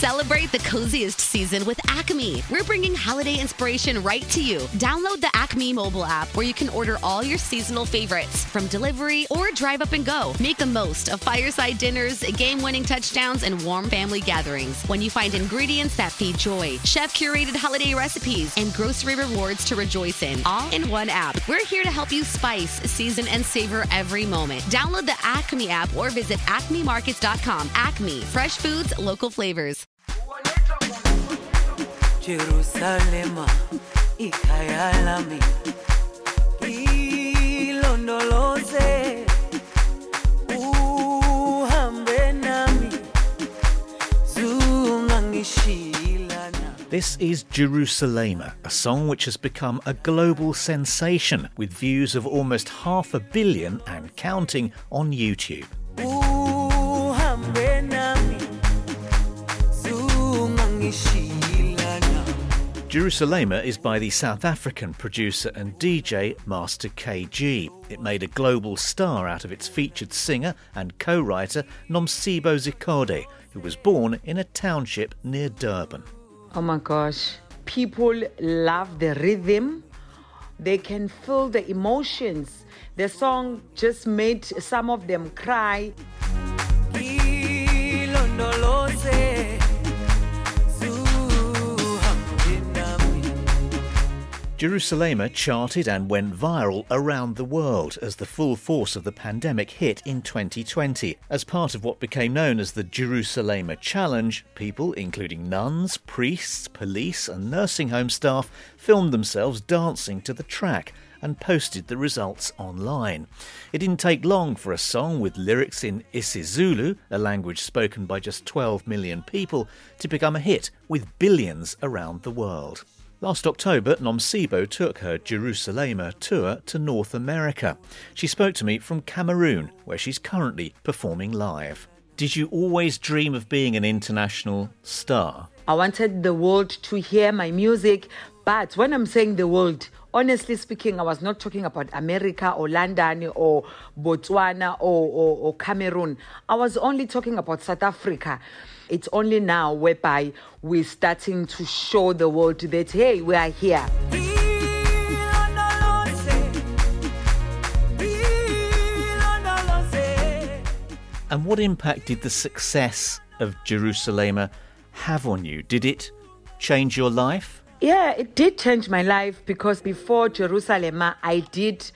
Celebrate the coziest season with Acme. We're bringing holiday inspiration right to you. Download the Acme mobile app where you can order all your seasonal favorites from delivery or drive up and go. Make the most of fireside dinners, game winning touchdowns, and warm family gatherings when you find ingredients that feed joy, chef curated holiday recipes, and grocery rewards to rejoice in, all in one app. We're here to help you spice, season, and savor every moment. Download the Acme app or visit acmemarkets.com. Acme, fresh foods, local flavors. Ilondoloze This is Jerusalema, a song which has become a global sensation with views of almost half a billion and counting on YouTube. Jerusalema is by the South African producer and DJ Master KG. It made a global star out of its featured singer and co writer Nomcebo Zikode, who was born in a township near Durban. Oh my gosh. People love the rhythm. They can feel the emotions. The song just made some of them cry. Jerusalema charted and went viral around the world as the full force of the pandemic hit in 2020. As part of what became known as the Jerusalema Challenge, people, including nuns, priests, police, and nursing home staff, filmed themselves dancing to the track and posted the results online. It didn't take long for a song with lyrics in isiZulu, a language spoken by just 12 million people, to become a hit with billions around the world. Last October, Nomcebo took her Jerusalema tour to North America. She spoke to me from Cameroon, where she's currently performing live. Did you always dream of being an international star? I wanted the world to hear my music, but when I'm saying the world, honestly speaking, I was not talking about America or London or Botswana or, or, or Cameroon. I was only talking about South Africa. It's only now whereby we're starting to show the world that, hey, we are here. And what impact did the success of Jerusalema have on you? Did it change your life? Yeah, it did change my life because before Jerusalem, I did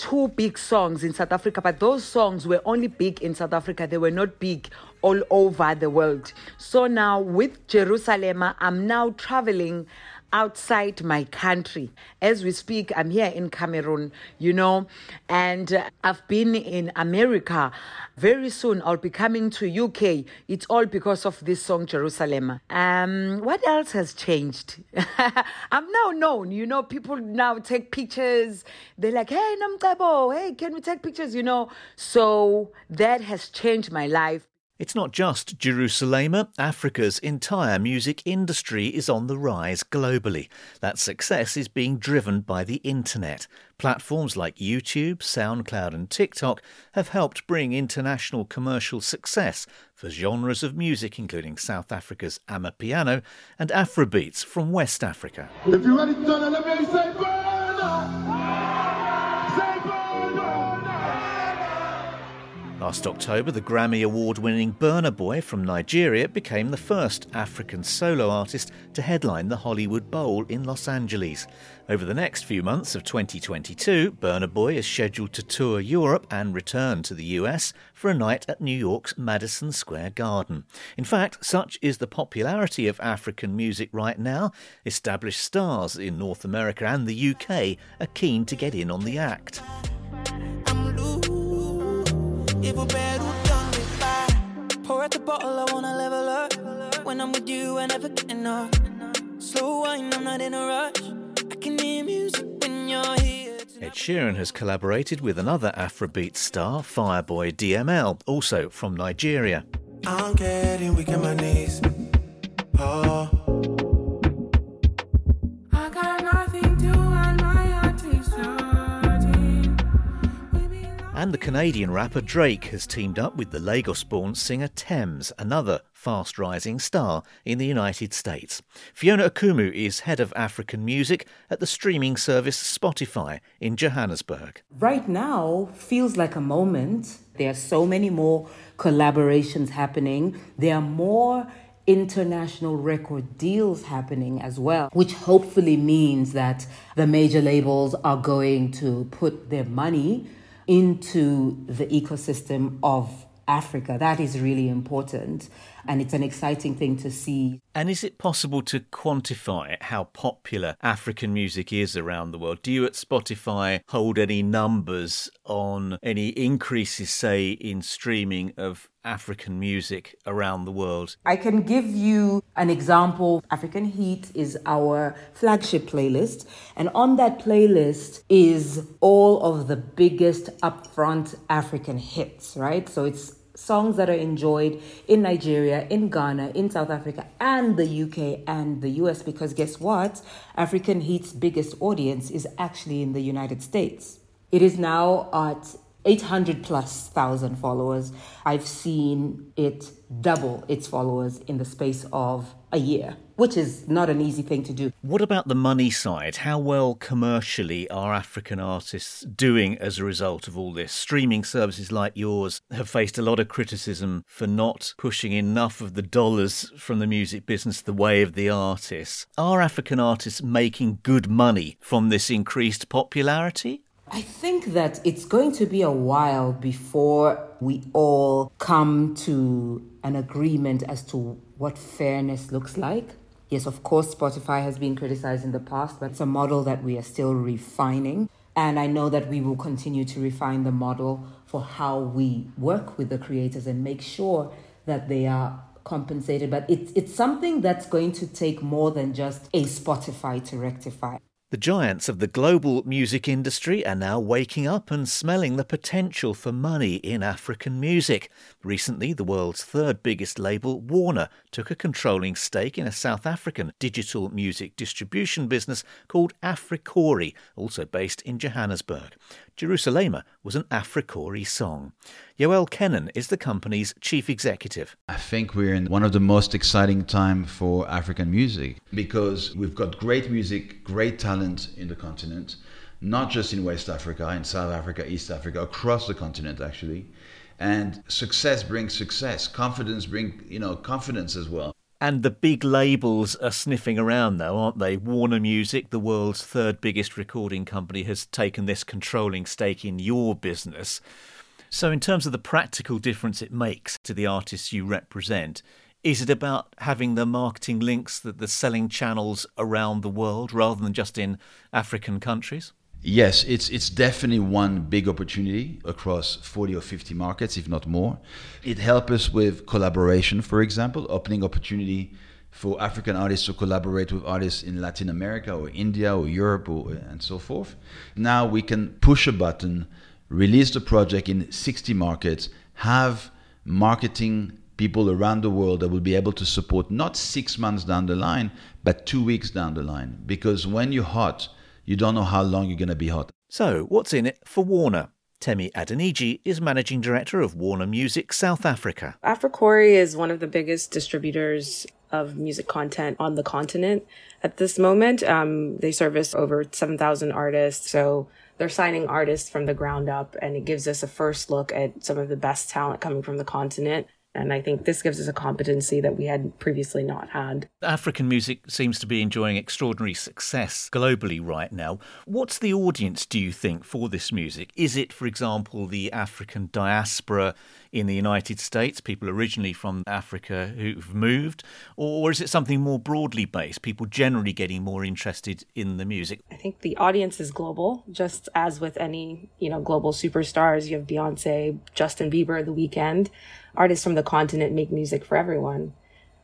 two big songs in South Africa, but those songs were only big in South Africa. They were not big all over the world. So now with Jerusalem, I'm now traveling outside my country. As we speak, I'm here in Cameroon, you know, and uh, I've been in America. Very soon I'll be coming to UK. It's all because of this song Jerusalem. Um what else has changed? I'm now known, you know, people now take pictures. They're like, "Hey, Nomcebo, hey, can we take pictures?" you know. So that has changed my life. It's not just Jerusalema. Africa's entire music industry is on the rise globally. That success is being driven by the internet. Platforms like YouTube, SoundCloud, and TikTok have helped bring international commercial success for genres of music including South Africa's Amapiano and Afrobeats from West Africa. Last October, the Grammy Award winning Burna Boy from Nigeria became the first African solo artist to headline the Hollywood Bowl in Los Angeles. Over the next few months of 2022, Burna Boy is scheduled to tour Europe and return to the US for a night at New York's Madison Square Garden. In fact, such is the popularity of African music right now, established stars in North America and the UK are keen to get in on the act. I'm loose. Even done me by. Pour out the bottle, I wanna level up. When I'm with you, I never get enough. Slow wine, I'm not in a rush. I can hear music when you're here. Ed Sheeran has collaborated with another Afrobeat star, Fireboy DML, also from Nigeria. I'm getting weak in my knees. Oh. I got nothing my And the Canadian rapper Drake has teamed up with the Lagos born singer Tems, another fast rising star in the United States. Phiona Okumu is head of African music at the streaming service Spotify in Johannesburg. Right now feels like a moment. There are so many more collaborations happening. There are more international record deals happening as well, which hopefully means that the major labels are going to put their money into the ecosystem of Africa. That is really important. And it's an exciting thing to see. And is it possible to quantify how popular African music is around the world? Do you at Spotify hold any numbers on any increases, say, in streaming of African music around the world? I can give you an example. African Heat is our flagship playlist, and on that playlist is all of the biggest upfront African hits, right? So it's songs that are enjoyed in Nigeria, in Ghana, in South Africa, and the UK and the US because guess what? African Heat's biggest audience is actually in the United States. It is now at 800 plus thousand followers. I've seen it double its followers in the space of a year, which is not an easy thing to do. What about the money side? How well commercially are African artists doing as a result of all this? Streaming services like yours have faced a lot of criticism for not pushing enough of the dollars from the music business the way of the artists. Are African artists making good money from this increased popularity? I think that it's going to be a while before we all come to an agreement as to what fairness looks like. Yes, of course, Spotify has been criticized in the past, but it's a model that we are still refining. And I know that we will continue to refine the model for how we work with the creators and make sure that they are compensated. But it's, it's something that's going to take more than just a Spotify to rectify. The giants of the global music industry are now waking up and smelling the potential for money in African music. Recently, the world's third biggest label, Warner, took a controlling stake in a South African digital music distribution business called Africori, also based in Johannesburg. Jerusalema was an Africori song. Yoel Kenan is the company's chief executive. I think we're in one of the most exciting time for African music because we've got great music, great talent in the continent, not just in West Africa, in South Africa, East Africa, across the continent actually. And success brings success. Confidence brings, you know, confidence as well. And the big labels are sniffing around, though, aren't they? Warner Music, the world's third biggest recording company, has taken this controlling stake in your business. So, in terms of the practical difference it makes to the artists you represent, is it about having the marketing links, that the selling channels around the world rather than just in African countries? Yes, it's it's definitely one big opportunity across 40 or 50 markets, if not more. It helps us with collaboration, for example, opening opportunity for African artists to collaborate with artists in Latin America or India or Europe or, and so forth. Now we can push a button, release the project in 60 markets, have marketing people around the world that will be able to support not six months down the line, but two weeks down the line. Because when you're hot, you don't know how long you're going to be hot. So, what's in it for Warner? Temi Adeniji is managing director of Warner Music South Africa. Africori is one of the biggest distributors of music content on the continent at this moment. Um, they service over 7,000 artists. So they're signing artists from the ground up, and it gives us a first look at some of the best talent coming from the continent. And I think this gives us a competency that we had previously not had. African music seems to be enjoying extraordinary success globally right now. What's the audience, do you think, for this music? Is it, for example, the African diaspora in the United States, people originally from Africa who've moved? Or is it something more broadly based, people generally getting more interested in the music? I think the audience is global, just as with any, you know, global superstars. You have Beyonce, Justin Bieber, The Weeknd artists from the continent make music for everyone.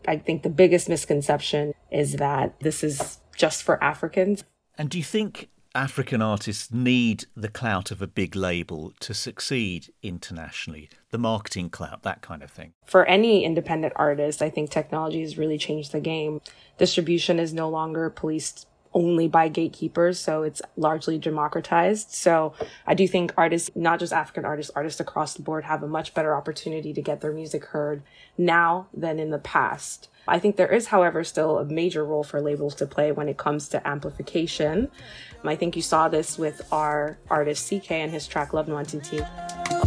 I think the biggest misconception is that this is just for Africans. And do you think African artists need the clout of a big label to succeed internationally? The marketing clout, that kind of thing? For any independent artist, I think technology has really changed the game. Distribution is no longer policed only by gatekeepers. So it's largely democratized. So I do think artists, not just African artists, artists across the board have a much better opportunity to get their music heard now than in the past. I think there is, however, still a major role for labels to play when it comes to amplification. I think you saw this with our artist CKay and his track Love Nwantiti. Where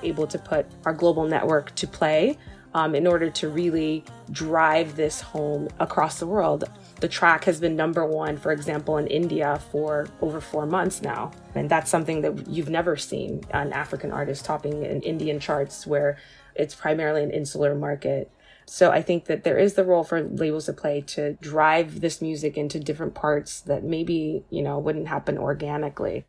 were able to put our global network to play um, in order to really drive this home across the world. The track has been number one, for example, in India for over four months now. And that's something that you've never seen an African artist topping in Indian charts where it's primarily an insular market. So I think that there is the role for labels to play to drive this music into different parts that maybe, you know, wouldn't happen organically.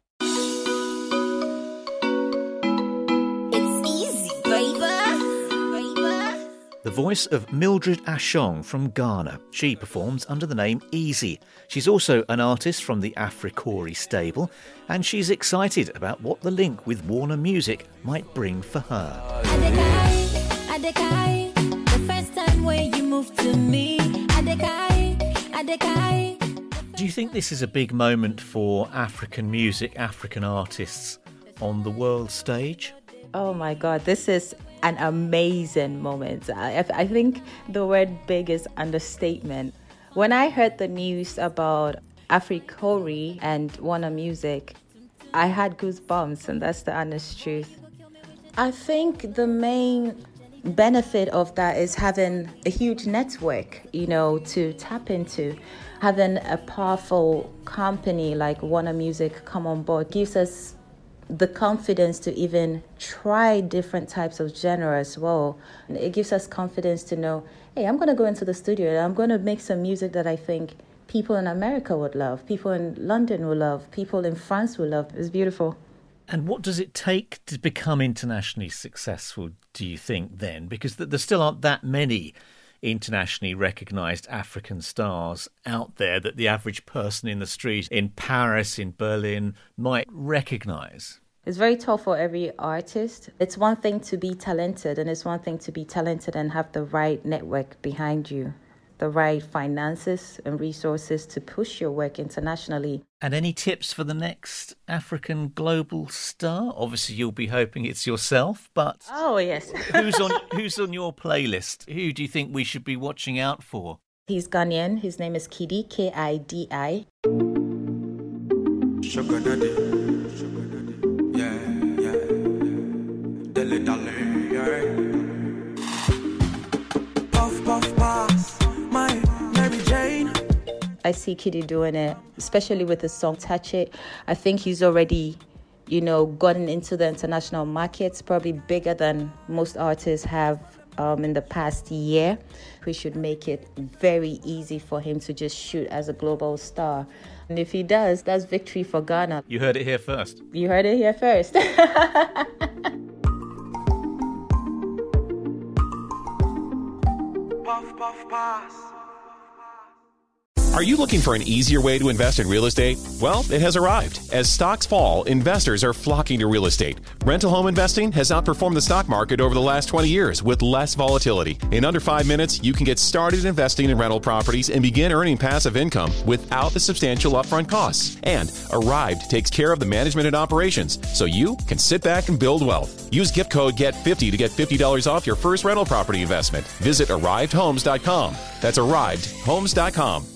The voice of Mildred Ashong from Ghana. She performs under the name Eazzy. She's also an artist from the Africori stable, and she's excited about what the link with Warner Music might bring for her. Adekai, Adekai, the first time when you moved to me. Adekai, Adekai. Do you think this is a big moment for African music, African artists on the world stage? Oh my God, this is an amazing moment. I, I think the word big is understatement. When I heard the news about Africori and Warner Music, I had goosebumps, and that's the honest truth. I think the main benefit of that is having a huge network, you know, to tap into. Having a powerful company like Warner Music come on board gives us the confidence to even try different types of genre as well. It gives us confidence to know, hey, I'm going to go into the studio and I'm going to make some music that I think people in America would love, people in London will love, people in France will love. It's beautiful. And what does it take to become internationally successful, do you think, then? Because there still aren't that many internationally recognized African stars out there that the average person in the street in Paris, in Berlin, might recognize. It's very tough for every artist. It's one thing to be talented, and it's one thing to be talented and have the right network behind you, the right finances and resources to push your work internationally. And any tips for the next African global star? Obviously, you'll be hoping it's yourself, but oh yes, who's on who's on your playlist? Who do you think we should be watching out for? He's Ghanaian. His name is Kidi K I D I. Sugar daddy, sugar daddy, I see Kidi doing it, especially with the song Touch It. I think he's already, you know, gotten into the international markets, probably bigger than most artists have um, in the past year. We should make it very easy for him to just shoot as a global star. And if he does, that's victory for Ghana. You heard it here first. You heard it here first. Puff puff pass. Are you looking for an easier way to invest in real estate? Well, it has arrived. As stocks fall, investors are flocking to real estate. Rental home investing has outperformed the stock market over the last 20 years with less volatility. In under five minutes, you can get started investing in rental properties and begin earning passive income without the substantial upfront costs. And Arrived takes care of the management and operations, so you can sit back and build wealth. Use gift code GET50 to get $50 off your first rental property investment. Visit ArrivedHomes.com. That's ArrivedHomes.com.